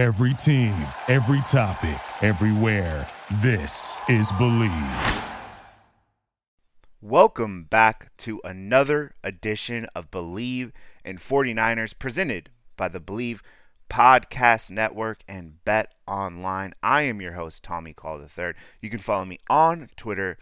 Every team, every topic, everywhere. This is Bleav. Welcome back to another edition of Bleav in 49ers presented by the Bleav Podcast Network and Bet Online. I am your host, Tommy Call III. You can follow me on Twitter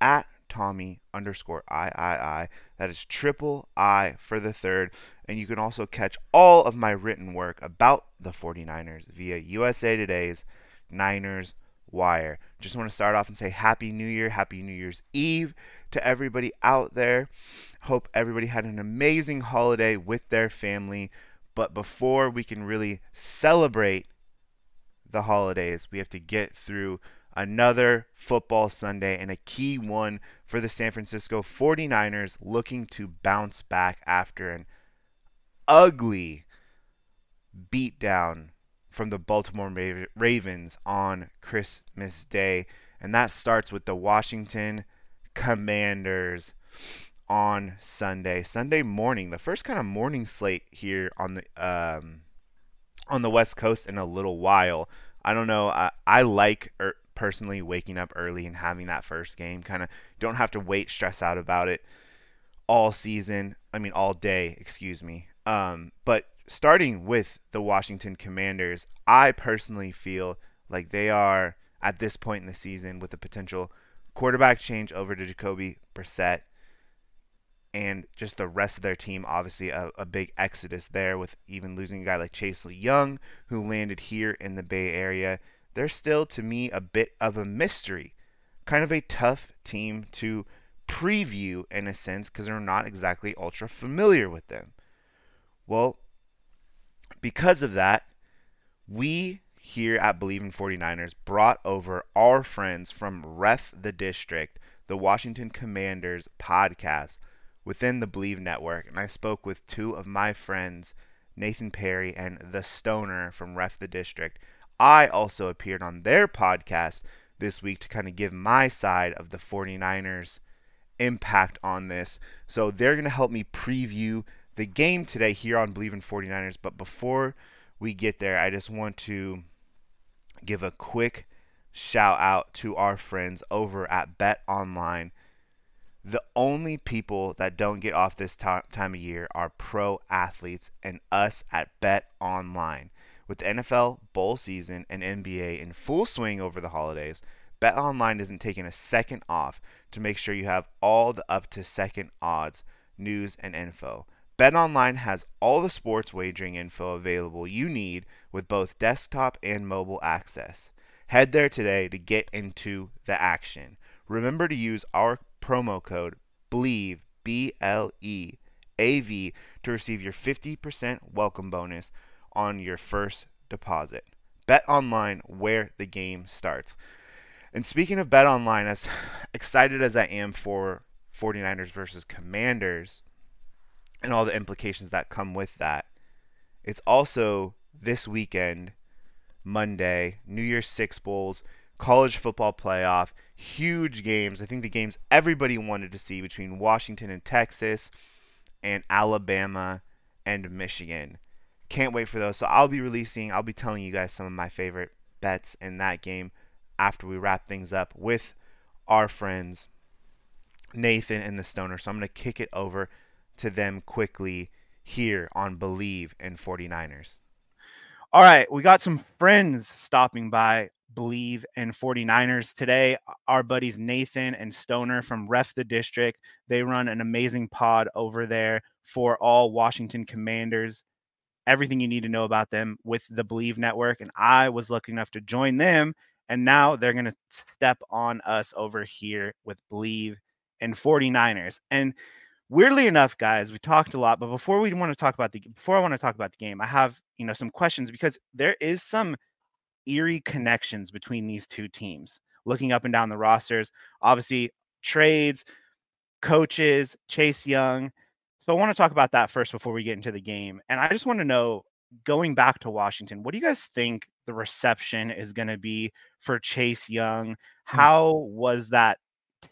at Tommy underscore III. That is triple I for the third. And you can also catch all of my written work about the 49ers via USA Today's Niners Wire. Just want to start off and say Happy New Year, Happy New Year's Eve to everybody out there. Hope everybody had an amazing holiday with their family. But before we can really celebrate the holidays, we have to get through another football Sunday and a key one for the San Francisco 49ers looking to bounce back after an ugly beatdown from the Baltimore Ravens on Christmas Day. And that starts with the Washington Commanders on Sunday. Sunday morning, the first kind of morning slate here on the um, on the West Coast in a little while. I don't know. I, I like er, personally waking up early and having that first game. Kind of don't have to wait, stress out about it all season. I mean, all day. Excuse me. Um, but starting with the Washington Commanders, I personally feel like they are at this point in the season with a potential quarterback change over to Jacoby Brissett and just the rest of their team. Obviously, a, a, big exodus there with even losing a guy like Chase Young, who landed here in the Bay Area. They're still, to me, a bit of a mystery. Kind of a tough team to preview in a sense because we're not exactly ultra familiar with them. Well, because of that, we here at Bleav in 49ers brought over our friends from Ref the District, the Washington Commanders podcast within the Bleav Network. And I spoke with two of my friends, Nathan Perry and The Stoner from Ref the District. I also appeared on their podcast this week to kind of give my side of the 49ers impact on this. So they're going to help me preview the game today here on Bleav in 49ers. But before we get there, I just want to give a quick shout out to our friends over at Bet Online. The only people that don't get off this time of year are pro athletes and us at Bet Online. With the NFL bowl season and NBA in full swing over the holidays, BetOnline isn't taking a second off to make sure you have all the up to second odds, news, and info. BetOnline has all the sports wagering info available you need with both desktop and mobile access. Head there today to get into the action. Remember to use our promo code BLEAV B L E A V to receive your 50% welcome bonus on your first deposit. Bet online where the game starts. And speaking of bet online, as excited as I am for 49ers versus Commanders, and all the implications that come with that. It's also this weekend, Monday, New Year's Six Bowls, college football playoff, huge games. I think the games everybody wanted to see between Washington and Texas and Alabama and Michigan. Can't wait for those. So I'll be releasing, I'll be telling you guys some of my favorite bets in that game after we wrap things up with our friends Nathan and the Stoner. So I'm going to kick it over to them quickly here on Bleav in 49ers. All right, we got some friends stopping by Bleav in 49ers today. Our buddies Nathan and Stoner from Ref the District. They run an amazing pod over there for all Washington Commanders. Everything you need to know about them with the Bleav Network. And I was lucky enough to join them. And now they're going to step on us over here with Bleav and 49ers. And weirdly enough, guys, we talked a lot, but before we want to talk about the before I want to talk about the game, I have you know some questions because there is some eerie connections between these two teams. Looking up and down the rosters, obviously trades, coaches, Chase Young. So I want to talk about that first before we get into the game. And I just want to know, going back to Washington, what do you guys think the reception is going to be for Chase Young? Hmm. How was that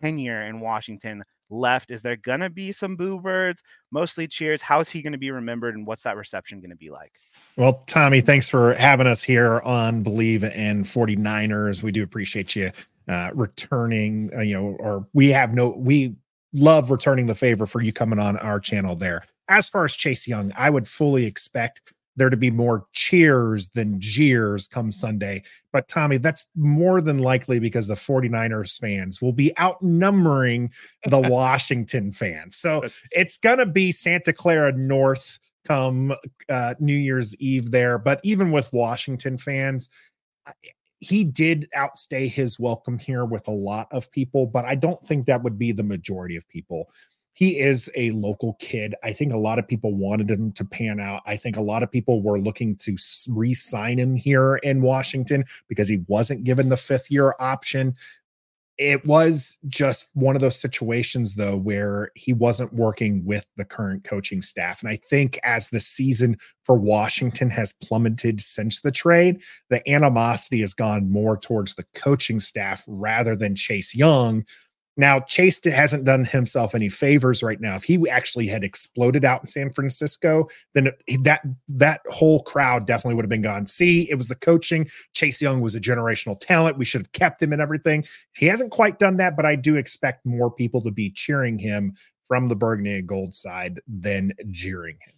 tenure in Washington left. Is there going to be some boo birds, mostly cheers? How is he going to be remembered and what's that reception going to be like? Well, Tommy, thanks for having us here on Bleav in 49ers. We do appreciate you uh, returning, uh, you know, or we have no, we love returning the favor for you coming on our channel there. As far as Chase Young, I would fully expect there to be more cheers than jeers come Sunday. But Tommy, that's more than likely because the 49ers fans will be outnumbering the Washington fans. So it's going to be Santa Clara North come uh, New Year's Eve there. But even with Washington fans, he did outstay his welcome here with a lot of people, but I don't think that would be the majority of people he is a local kid. I think a lot of people wanted him to pan out. I think a lot of people were looking to re sign him here in Washington because he wasn't given the fifth year option. It was just one of those situations, though, where he wasn't working with the current coaching staff. And I think as the season for Washington has plummeted since the trade, the animosity has gone more towards the coaching staff rather than Chase Young, now, Chase hasn't done himself any favors right now. If he actually had exploded out in San Francisco, then that that whole crowd definitely would have been gone. See, it was the coaching. Chase Young was a generational talent. We should have kept him and everything. He hasn't quite done that, but I do expect more people to be cheering him from the Burgundy and Gold side than jeering him.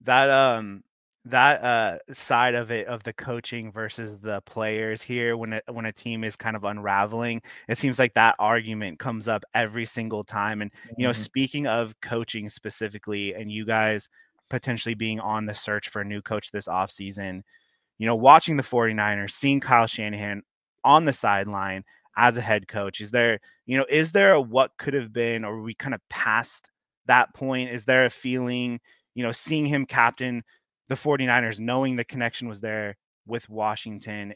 That um that uh side of it of the coaching versus the players here when it, when a team is kind of unraveling it seems like that argument comes up every single time and you know mm-hmm. speaking of coaching specifically and you guys potentially being on the search for a new coach this offseason you know watching the 49ers seeing Kyle Shanahan on the sideline as a head coach is there you know is there a what could have been or we kind of past that point is there a feeling you know seeing him captain the 49ers knowing the connection was there with Washington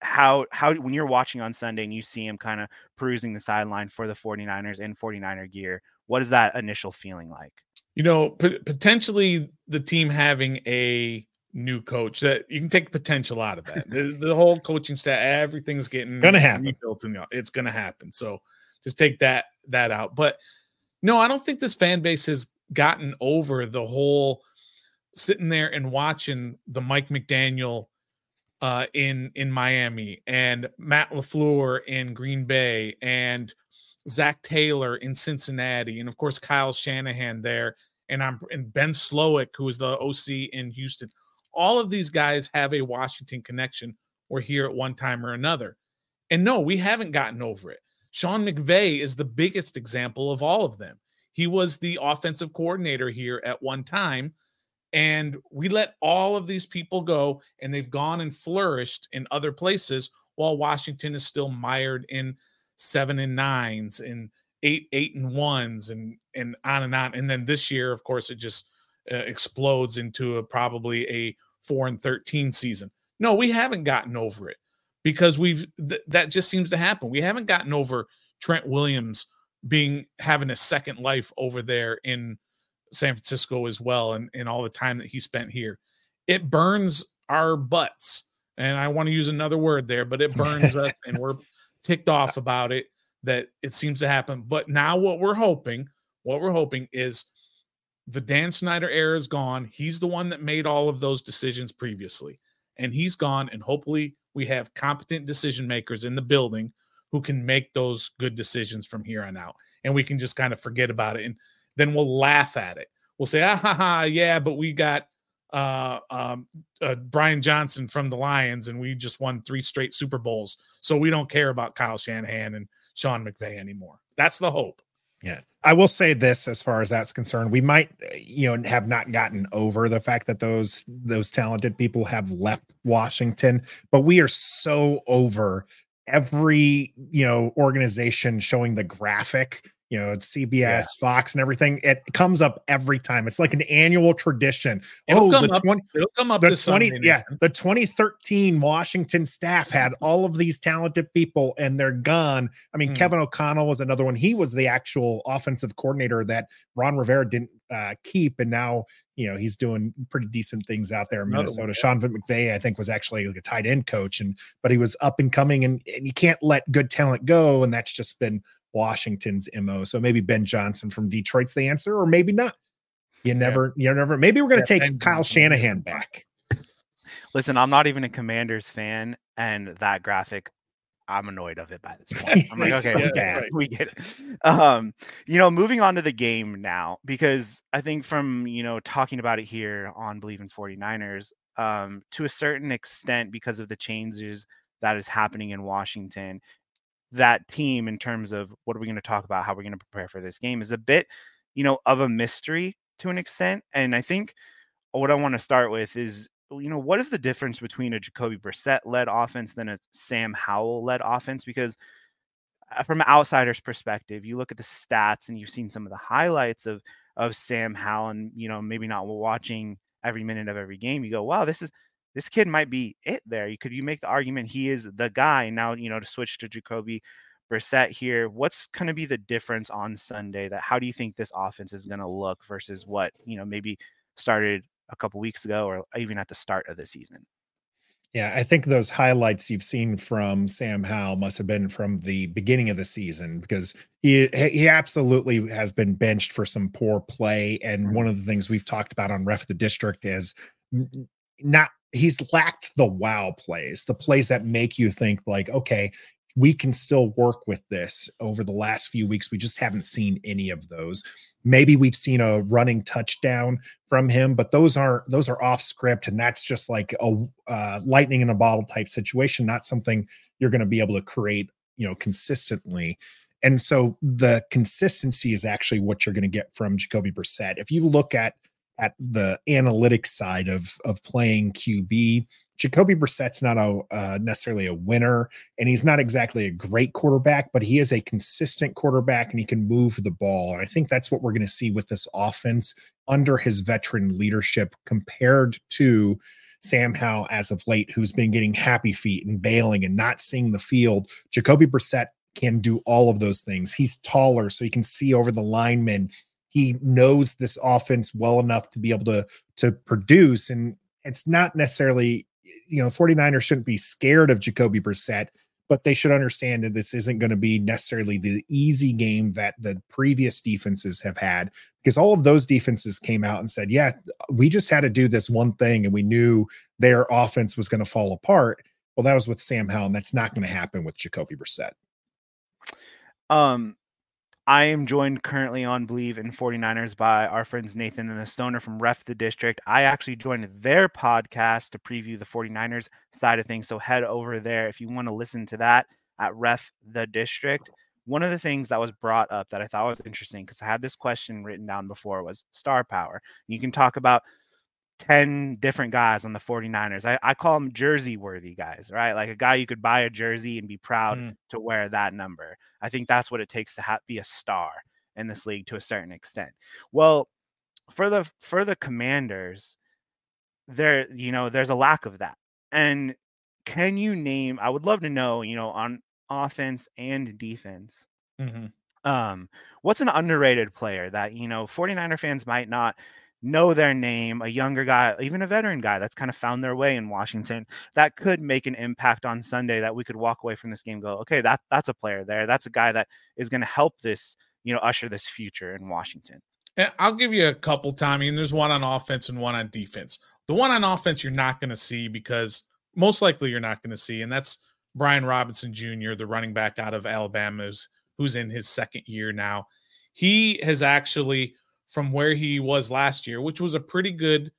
how how when you're watching on Sunday and you see him kind of perusing the sideline for the 49ers in 49er gear what is that initial feeling like? You know p- potentially the team having a new coach that you can take potential out of that. The, the, whole coaching staff everything's getting gonna happen. rebuilt and it's gonna happen. So just take that that out. But no i don't think this fan base has gotten over the whole sitting there and watching the Mike McDaniel uh, in in Miami and Matt LaFleur in Green Bay and Zac Taylor in Cincinnati and of course Kyle Shanahan there and I'm and Ben Slowik who is the OC in Houston. All of these guys have a Washington connection or here at one time or another. And no, we haven't gotten over it. Sean McVay is the biggest example of all of them. He was the offensive coordinator here at one time and we let all of these people go, and they've gone and flourished in other places while Washington is still mired in seven and nines and eight, eight and ones, and and on and on. And then this year, of course, it just uh, explodes into a probably a four and thirteen season. No, we haven't gotten over it because we've th- that just seems to happen. We haven't gotten over Trent Williams being having a second life over there in San Francisco as well and, and all the time that he spent here. It burns our butts. And I want to use another word there, but it burns us and we're ticked off about it that it seems to happen. But now what we're hoping, what we're hoping is the Dan Snyder era is gone. He's the one that made all of those decisions previously. And he's gone. And hopefully we have competent decision makers in the building who can make those good decisions from here on out. And we can just kind of forget about it. And then we'll laugh at it. We'll say, ah, ha, ha, yeah, but we got uh, um, uh, Brian Johnson from the Lions, and we just won three straight Super Bowls. So we don't care about Kyle Shanahan and Sean McVay anymore. That's the hope. Yeah. I will say this as far as that's concerned, we might, you know, have not gotten over the fact that those those talented people have left Washington, but we are so over every, you know, organization showing the graphic you know, it's CBS, yeah. Fox, and everything. It comes up every time. It's like an annual tradition. It'll oh, the up, 20, it'll come up the 20, Sunday, yeah, the 2013 Washington staff had all of these talented people and they're gone. I mean, mm. Kevin O'Connell was another one. He was the actual offensive coordinator that Ron Rivera didn't uh, keep. And now, you know, he's doing pretty decent things out there in Minnesota. Sean McVay, I think, was actually like a tight end coach, and but he was up and coming, and, and you can't let good talent go. And that's just been Washington's MO. So maybe Ben Johnson from Detroit's the answer, or maybe not. You never, you never. Maybe we're going to Yeah, take Ben Kyle Johnson. Shanahan back. Listen, I'm not even a Commanders fan, and that graphic, I'm annoyed of it by this point. I'm like, okay, so we, get it. we get it. Um, you know, moving on to the game now, because I think from you know talking about it here on Bleav in 49ers, um, to a certain extent, because of the changes that is happening in Washington, that team in terms of what are we going to talk about, how we're going to prepare for this game, is a bit, you know, of a mystery to an extent. And I think what I want to start with is you know, what is the difference between a Jacoby Brissett led offense than a Sam Howell led offense? Because uh, from an outsider's perspective, you look at the stats and you've seen some of the highlights of of Sam Howell, and you know, maybe not watching every minute of every game. You go, wow, this is this kid might be it there. You could you make the argument he is the guy now, you know, to switch to Jacoby Brissett here. What's going to be the difference on Sunday? That how do you think this offense is going to look versus what you know maybe started a couple weeks ago or even at the start of the season? Yeah, I think those highlights you've seen from Sam Howell must have been from the beginning of the season because he he absolutely has been benched for some poor play. And mm-hmm. one of the things we've talked about on Ref the District is not he's lacked the wow plays, the plays that make you think like, okay, we can still work with this over the last few weeks. We just haven't seen any of those. Maybe we've seen a running touchdown from him, but those aren't those are off script, and that's just like a uh, lightning in a bottle type situation, not something you're going to be able to create, you know, consistently. And so the consistency is actually what you're going to get from Jacoby Brissett. If you look at at the analytics side of of playing QB, Jacoby Brissett's not a uh, necessarily a winner, and he's not exactly a great quarterback, but he is a consistent quarterback, and he can move the ball. And I think that's what we're going to see with this offense under his veteran leadership, compared to Sam Howell as of late, who's been getting happy feet and bailing and not seeing the field. Jacoby Brissett can do all of those things. He's taller, so he can see over the linemen. He knows this offense well enough to be able to to produce, and it's not necessarily you know 49ers shouldn't be scared of Jacoby Brissett, but they should understand that this isn't going to be necessarily the easy game that the previous defenses have had because all of those defenses came out and said, "Yeah, we just had to do this one thing and we knew their offense was going to fall apart." Well, that was with Sam Howell, and that's not going to happen with Jacoby Brissett. Um, I am joined currently on Bleav in 49ers by our friends Nathan and the Stoner from Ref the District. I actually joined their podcast to preview the 49ers side of things. So head over there if you want to listen to that at Ref the District. One of the things that was brought up that I thought was interesting because I had this question written down before was star power. You can talk about 10 different guys on the 49ers. I, I call them jersey worthy guys, right? Like a guy you could buy a jersey and be proud Mm. to wear that number. I think that's what it takes to ha- be a star in this league to a certain extent. Well, for the for the commanders, there, you know, there's a lack of that. And can you name, I would love to know, you know, on offense and defense, Mhm. um, what's an underrated player that, you know, 49er fans might not know their name, a younger guy, even a veteran guy that's kind of found their way in Washington that could make an impact on Sunday that we could walk away from this game and go, okay, that that's a player there. That's a guy that is going to help this, you know, usher this future in Washington. Yeah, I'll give you a couple, and there's one on offense and one on defense. The one on offense you're not going to see because most likely you're not going to see, and that's Brian Robinson Jr., the running back out of Alabama, who's, who's in his second year now. He has actually, from where he was last year, which was a pretty good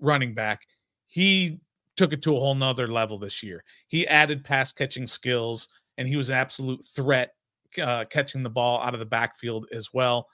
running back, he took it to a whole nother level this year. He added pass catching skills, and he was an absolute threat uh, catching the ball out of the backfield as well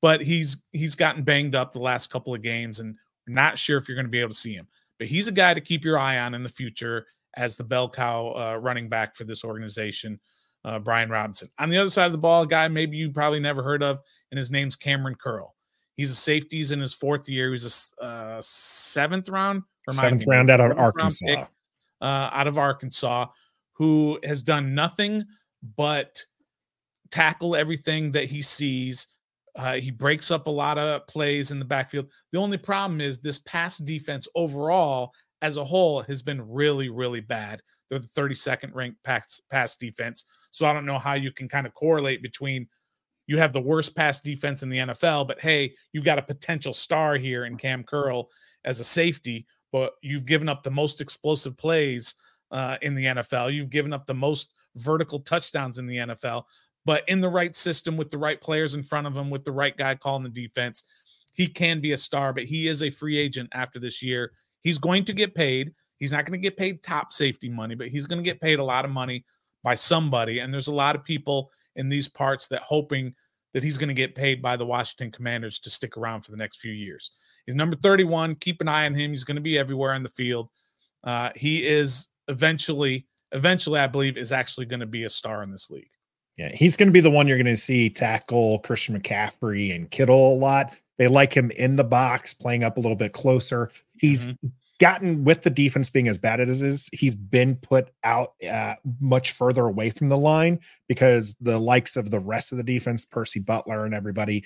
but he's he's gotten banged up the last couple of games and not sure if you're going to be able to see him. But he's a guy to keep your eye on in the future as the bell cow uh, running back for this organization, uh, Brian Robinson. On the other side of the ball, a guy maybe you probably never heard of, and his name's Kamren Curl. He's a safety. He's in his fourth year. He's a uh, seventh round, Seventh round out of Arkansas. pick, uh, out of Arkansas, who has done nothing but tackle everything that he sees. Uh, he breaks up a lot of plays in the backfield. The only problem is this pass defense overall as a whole has been really, really bad. They're the 32nd ranked pass, pass defense. So I don't know how you can kind of correlate between you have the worst pass defense in the NFL, but hey, you've got a potential star here in Cam Curl as a safety, but you've given up the most explosive plays uh, in the NFL. You've given up the most vertical touchdowns in the NFL, but in the right system with the right players in front of him, with the right guy calling the defense, he can be a star, but he is a free agent after this year. He's going to get paid. He's not going to get paid top safety money, but he's going to get paid a lot of money by somebody. And there's a lot of people in these parts that hoping that he's going to get paid by the Washington Commanders to stick around for the next few years. He's number 31. Keep an eye on him. He's going to be everywhere on the field. Uh, he is eventually, eventually, I believe, is actually going to be a star in this league. Yeah, he's going to be the one you're going to see tackle Christian McCaffrey and Kittle a lot. They like him in the box, playing up a little bit closer. He's mm-hmm. Gotten with the defense being as bad as it is, he's been put out uh, much further away from the line because the likes of the rest of the defense, Percy Butler and everybody,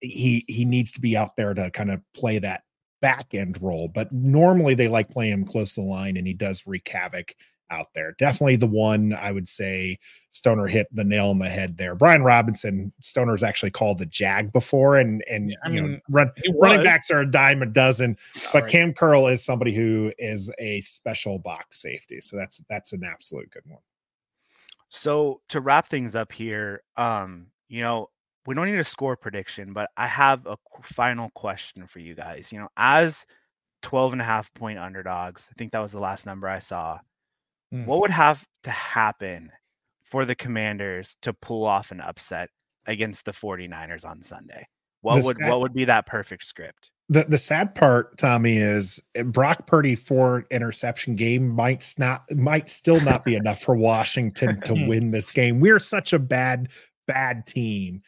he he needs to be out there to kind of play that back end role. But normally they like playing him close to the line, and he does wreak havoc out there. Definitely the one I would say Stoner hit the nail on the head there. Brian Robinson, Stoner's actually called the Jag before, and and yeah, I mean, know, run, running backs are a dime a dozen. but right. Cam Curl is somebody who is a special box safety, so that's that's an absolute good one. So to wrap things up here, um, you know, we don't need a score prediction, but I have a final question for you guys. You know, as 12 and a half point underdogs, I think that was the last number I saw. Mm. What would have to happen for the Commanders to pull off an upset against the 49ers on Sunday? What the would sad, what would be that perfect script? The the sad part, Tommy, is eh, Brock Purdy four interception game might not might still not be enough for Washington to win this game. We're such a bad bad team.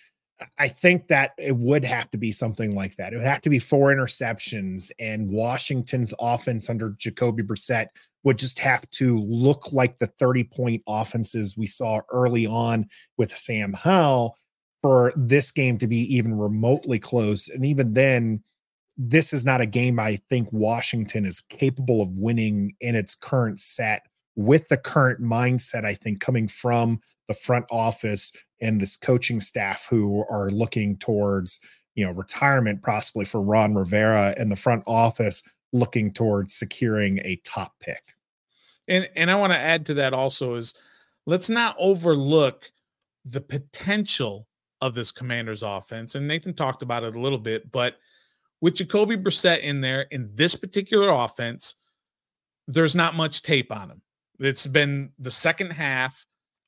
I think that it would have to be something like that. It would have to be four interceptions, and Washington's offense under Jacoby Brissett would just have to look like the 30 point offenses we saw early on with Sam Howell for this game to be even remotely close. And even then, this is not a game I think Washington is capable of winning in its current set with the current mindset, I think, coming from the front office and this coaching staff who are looking towards, you know, retirement possibly for Ron Rivera and the front office looking towards securing a top pick. And and I want to add to that also is let's not overlook the potential of this commander's offense. And Nathan talked about it a little bit, but with Jacoby Brissett in there in this particular offense, there's not much tape on him. It's been the second half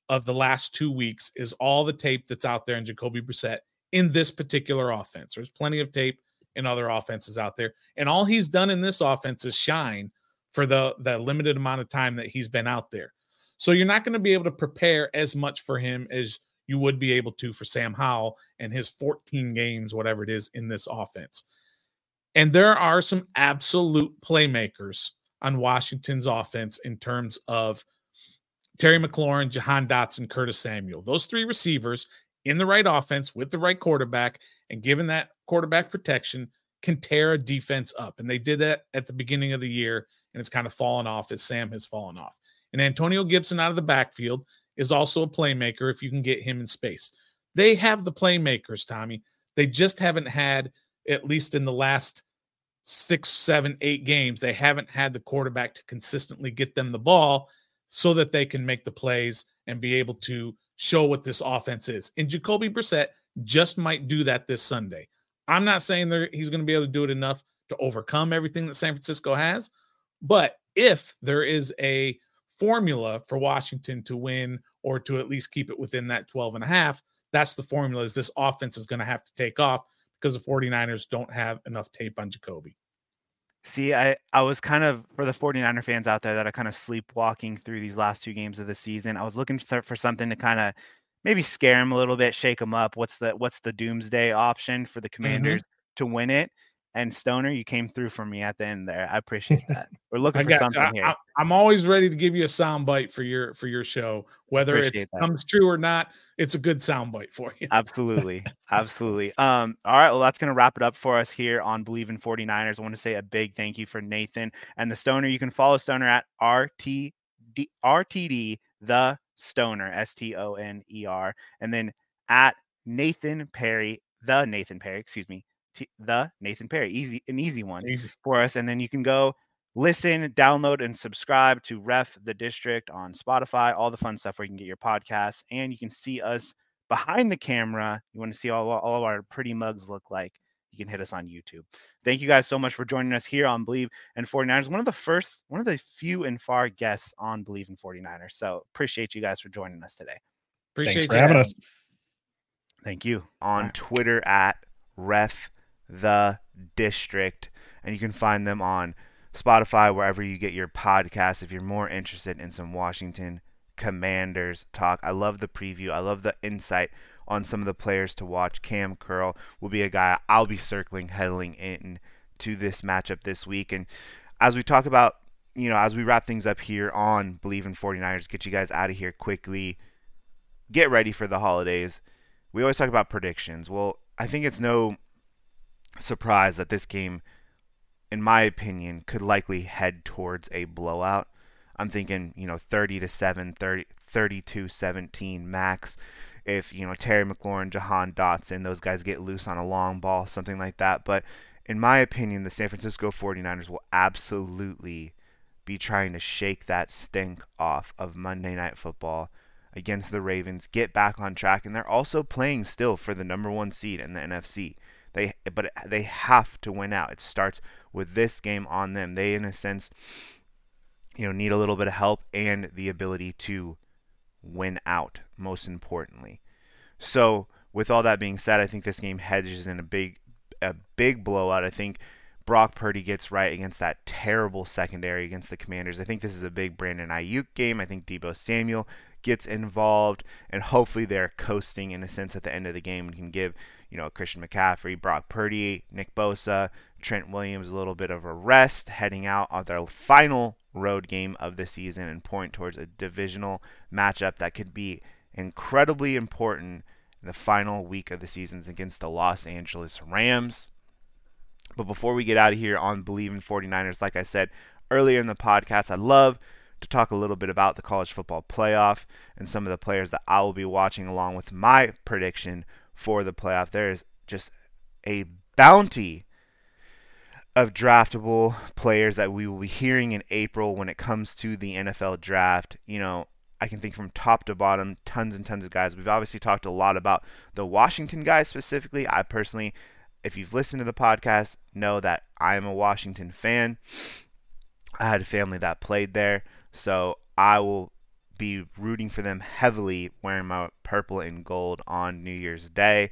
of the last two weeks is all the tape that's out there in Jacoby Brissett in this particular offense. There's plenty of tape in other offenses out there. And all he's done in this offense is shine for the, the limited amount of time that he's been out there. So you're not going to be able to prepare as much for him as you would be able to for Sam Howell and his 14 games, whatever it is, in this offense. And there are some absolute playmakers on Washington's offense in terms of Terry McLaurin, Jahan Dotson, Curtis Samuel. Those three receivers in the right offense with the right quarterback and given that quarterback protection can tear a defense up. And they did that at the beginning of the year, and it's kind of fallen off as Sam has fallen off. And Antonio Gibson out of the backfield is also a playmaker if you can get him in space. They have the playmakers, Tommy. They just haven't had, at least in the last six, seven, eight games, they haven't had the quarterback to consistently get them the ball so that they can make the plays and be able to show what this offense is. And Jacoby Brissett just might do that this Sunday. I'm not saying there he's going to be able to do it enough to overcome everything that San Francisco has, but if there is a formula for Washington to win or to at least keep it within that 12 and a half, that's the formula is this offense is going to have to take off because the 49ers don't have enough tape on Jacoby. See, I, I was kind of for the 49er fans out there that are kind of sleepwalking through these last two games of the season. I was looking for, for something to kind of maybe scare them a little bit, shake them up. What's the what's the doomsday option for the mm-hmm. Commanders mm-hmm. to win it? and Stoner, you came through for me at the end there. I appreciate that. We're looking for something I, here. I, I'm always ready to give you a sound bite for your for your show, whether it comes true or not. It's a good sound bite for you. Absolutely. Absolutely. Um, all right. Well, that's going to wrap it up for us here on Bleav in 49ers. I want to say a big thank you for Nathan and the Stoner. You can follow Stoner at RTD, RTD, the Stoner, S T O N E R, and then at Nathan Perry, the Nathan Perry, excuse me, T- the Nathan Perry. Easy, an easy one Easy. for us. And then you can go listen, download, and subscribe to Ref the District on Spotify, all the fun stuff where you can get your podcasts. And you can see us behind the camera. You want to see all, all of our pretty mugs look like. You can hit us on YouTube. Thank you guys so much for joining us here on Bleav in 49ers. One of the first, one of the few and far guests on Bleav in 49ers. So appreciate you guys for joining us today. Appreciate Thanks for you having us. Thank you. on Alright. Twitter at ref the district, and you can find them on Spotify wherever you get your podcasts. If you're more interested in some Washington Commanders talk, I love the preview. I love the insight on some of the players to watch. Cam Curl will be a guy I'll be circling heading in to this matchup this week, and as we talk about. You know, as we wrap things up here on Bleav in 49ers, get you guys out of here quickly. Get ready for the holidays we always talk about predictions. Well, I think it's no surprise that this game, in my opinion, could likely head towards a blowout. I'm thinking, you know, 30 to 7, 30, 32 17 max. If, you know, Terry McLaurin, Jahan Dotson, those guys get loose on a long ball, something like that. But in my opinion, the San Francisco 49ers will absolutely be trying to shake that stink off of Monday Night Football against the Ravens, get back on track, and they're also playing still for the number one seed in the NFC. They, but they have to win out. It starts with this game on them. They, in a sense, you know, need a little bit of help and the ability to win out. Most importantly, so with all that being said, I think this game hedges in a big, a big blowout. I think Brock Purdy gets right against that terrible secondary against the Commanders. I think this is a big Brandon Aiyuk game. I think Deebo Samuel gets involved, and hopefully they're coasting in a sense at the end of the game and can give, you know, Christian McCaffrey, Brock Purdy, Nick Bosa, Trent Williams a little bit of a rest heading out on their final road game of the season and point towards a divisional matchup that could be incredibly important in the final week of the seasons against the Los Angeles Rams. But before we get out of here on Bleav in 49ers, like I said earlier in the podcast, I'd love to talk a little bit about the college football playoff and some of the players that I will be watching along with my prediction for the playoff. There is just a bounty of draftable players that we will be hearing in April when it comes to the NFL draft. You know, I can think from top to bottom, tons and tons of guys. We've obviously talked a lot about the Washington guys specifically. I personally, if you've listened to the podcast, know that I am a Washington fan. I had a family that played there, so I will be rooting for them heavily wearing my purple and gold on New Year's Day.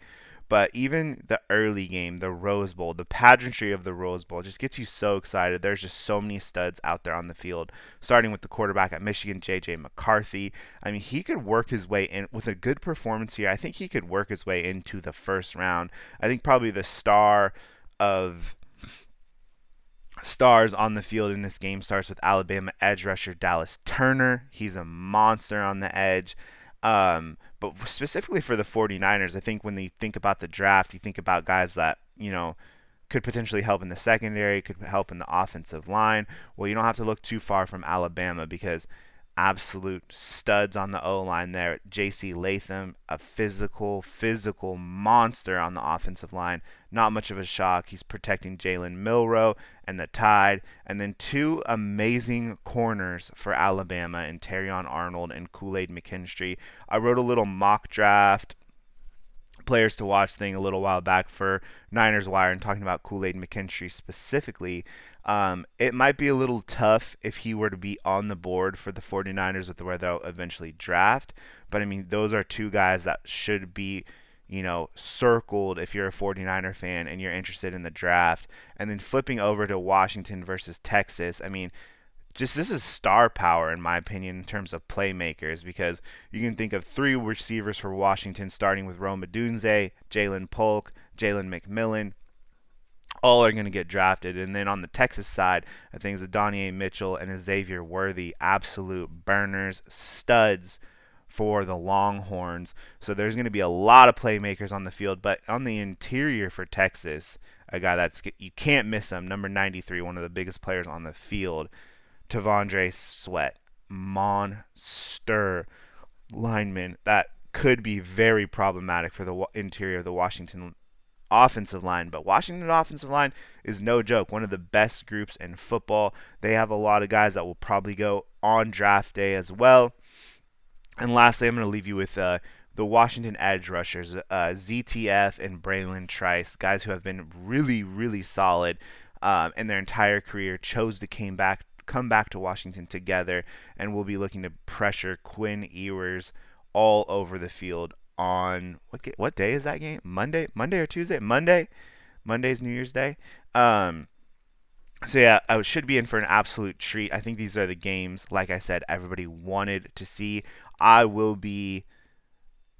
But even the early game, the Rose Bowl, the pageantry of the Rose Bowl just gets you so excited. There's just so many studs out there on the field, starting with the quarterback at Michigan, J.J. McCarthy. I mean, he could work his way in with a good performance here. I think he could work his way into the first round. I think probably the star of stars on the field in this game starts with Alabama edge rusher Dallas Turner. He's a monster on the edge. Um, but specifically for the 49ers, I think when you think about the draft, you think about guys that, you know, could potentially help in the secondary, could help in the offensive line. Well, you don't have to look too far from Alabama because absolute studs on the O line there. J.C. Latham, a physical, physical monster on the offensive line. Not much of a shock. He's protecting Jalen Milroe and the Tide. And then two amazing corners for Alabama in Terrion Arnold and Kool Aid McKinstry. I wrote a little mock draft players to watch thing a little while back for Niners Wire and talking about Kool Aid McKinstry specifically. Um, it might be a little tough if he were to be on the board for the 49ers with where they'll eventually draft. But I mean, those are two guys that should be, you know, circled if you're a 49er fan and you're interested in the draft. And then flipping over to Washington versus Texas, I mean, just this is star power in my opinion in terms of playmakers because you can think of three receivers for Washington starting with Rome Odunze, Ja'Lynn Polk, Jalen McMillan. all are going to get drafted. And then on the Texas side, I think it's Adonai Mitchell and Xavier Worthy, absolute burners, studs for the Longhorns. So there's going to be a lot of playmakers on the field. But on the interior for Texas, a guy that's you can't miss him, number 93, one of the biggest players on the field, T'Vondre Sweat, monster lineman that could be very problematic for the interior of the Washington offensive line. But Washington offensive line is no joke. One of the best groups in football. They have a lot of guys that will probably go on draft day as well. And lastly, I'm going to leave you with uh, the Washington edge rushers, uh, ZTF and Bralen Trice, guys who have been really, really solid um, in their entire career, chose to came back, come back to Washington together, and we'll be looking to pressure Quinn Ewers all over the field on what what day is that game? Monday, Monday or Tuesday? Monday. Monday's New Year's Day. Um, so yeah, I should be in for an absolute treat. I think these are the games, like I said, everybody wanted to see. I will be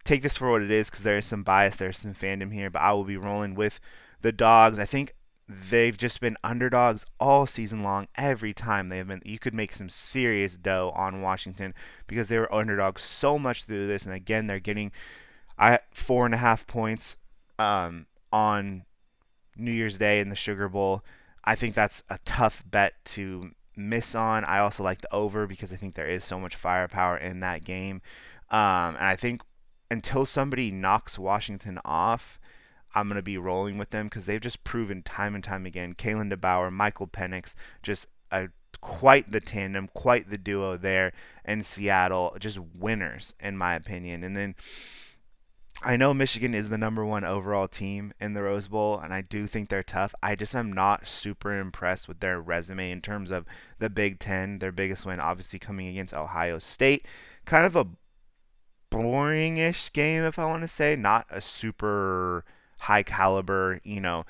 take this for what it is because there is some bias, there's some fandom here, but I will be rolling with the dogs. I think they've just been underdogs all season long. Every time they have been, you could make some serious dough on Washington because they were underdogs so much through this, and again, they're getting I four and a half points um, on New Year's Day in the Sugar Bowl. I think that's a tough bet to miss on. I also like the over because I think there is so much firepower in that game. Um, and I think until somebody knocks Washington off, I'm going to be rolling with them because they've just proven time and time again. Kalen DeBoer, Michael Penix, just a, quite the tandem, quite the duo there in Seattle. Just winners, in my opinion. And then I know Michigan is the number one overall team in the Rose Bowl, and I do think they're tough. I just am not super impressed with their resume in terms of the Big Ten. Their biggest win, obviously, coming against Ohio State. Kind of a boring-ish game, if I want to say. Not a super high caliber, you know,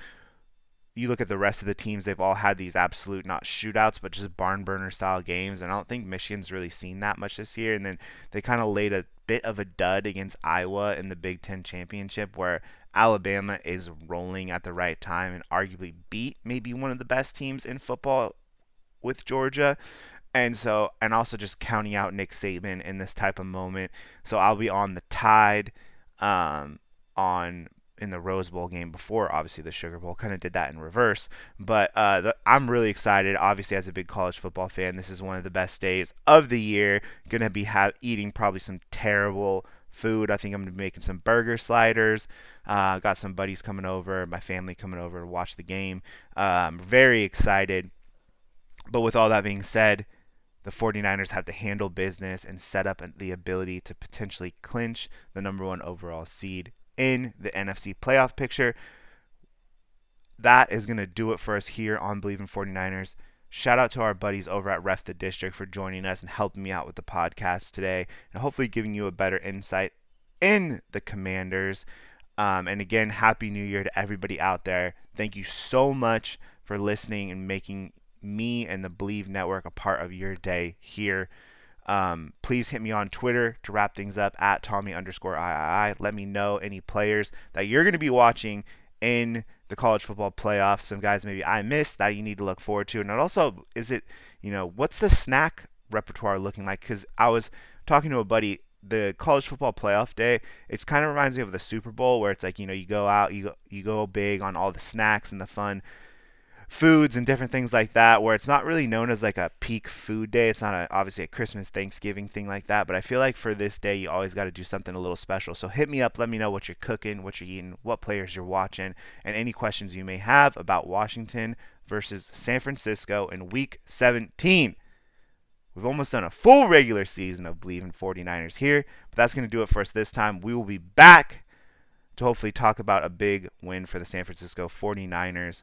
you look at the rest of the teams, they've all had these absolute not shootouts, but just barn burner style games. And I don't think Michigan's really seen that much this year. And then they kind of laid a bit of a dud against Iowa in the Big Ten championship, where Alabama is rolling at the right time and arguably beat maybe one of the best teams in football with Georgia. And so, and also just counting out Nick Saban in this type of moment. So I'll be on the tide um, on in the Rose Bowl game before, obviously the Sugar Bowl. Kind of did that in reverse, but uh, the, I'm really excited. Obviously, as a big college football fan, this is one of the best days of the year. Gonna be eating probably some terrible food. I think I'm gonna be making some burger sliders. Uh, got some buddies coming over, my family coming over to watch the game. I'm very excited. But with all that being said, the 49ers have to handle business and set up the ability to potentially clinch the number one overall seed in the NFC playoff picture. That is going to do it for us here on Bleav in 49ers. Shout out to our buddies over at Ref the District for joining us and helping me out with the podcast today and hopefully giving you a better insight in the Commanders. Um, and again, Happy New Year to everybody out there. Thank you so much for listening and making me and the Bleav Network a part of your day here. Um, please hit me on Twitter to wrap things up at Tommy underscore III. Let me know any players that you're going to be watching in the college football playoffs. Some guys maybe I missed that you need to look forward to. And also, is it, you know, what's the snack repertoire looking like? Because I was talking to a buddy the college football playoff day it's kind of reminds me of the super bowl where it's like you know you go out you go, you go big on all the snacks and the fun foods and different things like that where it's not really known as like a peak food day. It's not a, obviously a christmas thanksgiving thing like that but i feel like for this day you always got to do something a little special. So hit me up. Let me know what you're cooking what you're eating what players you're watching and any questions you may have about washington versus san francisco in week 17 We've almost done a full regular season of Bleav in 49ers here, but that's going to do it for us this time. We will be back to hopefully talk about a big win for the San Francisco 49ers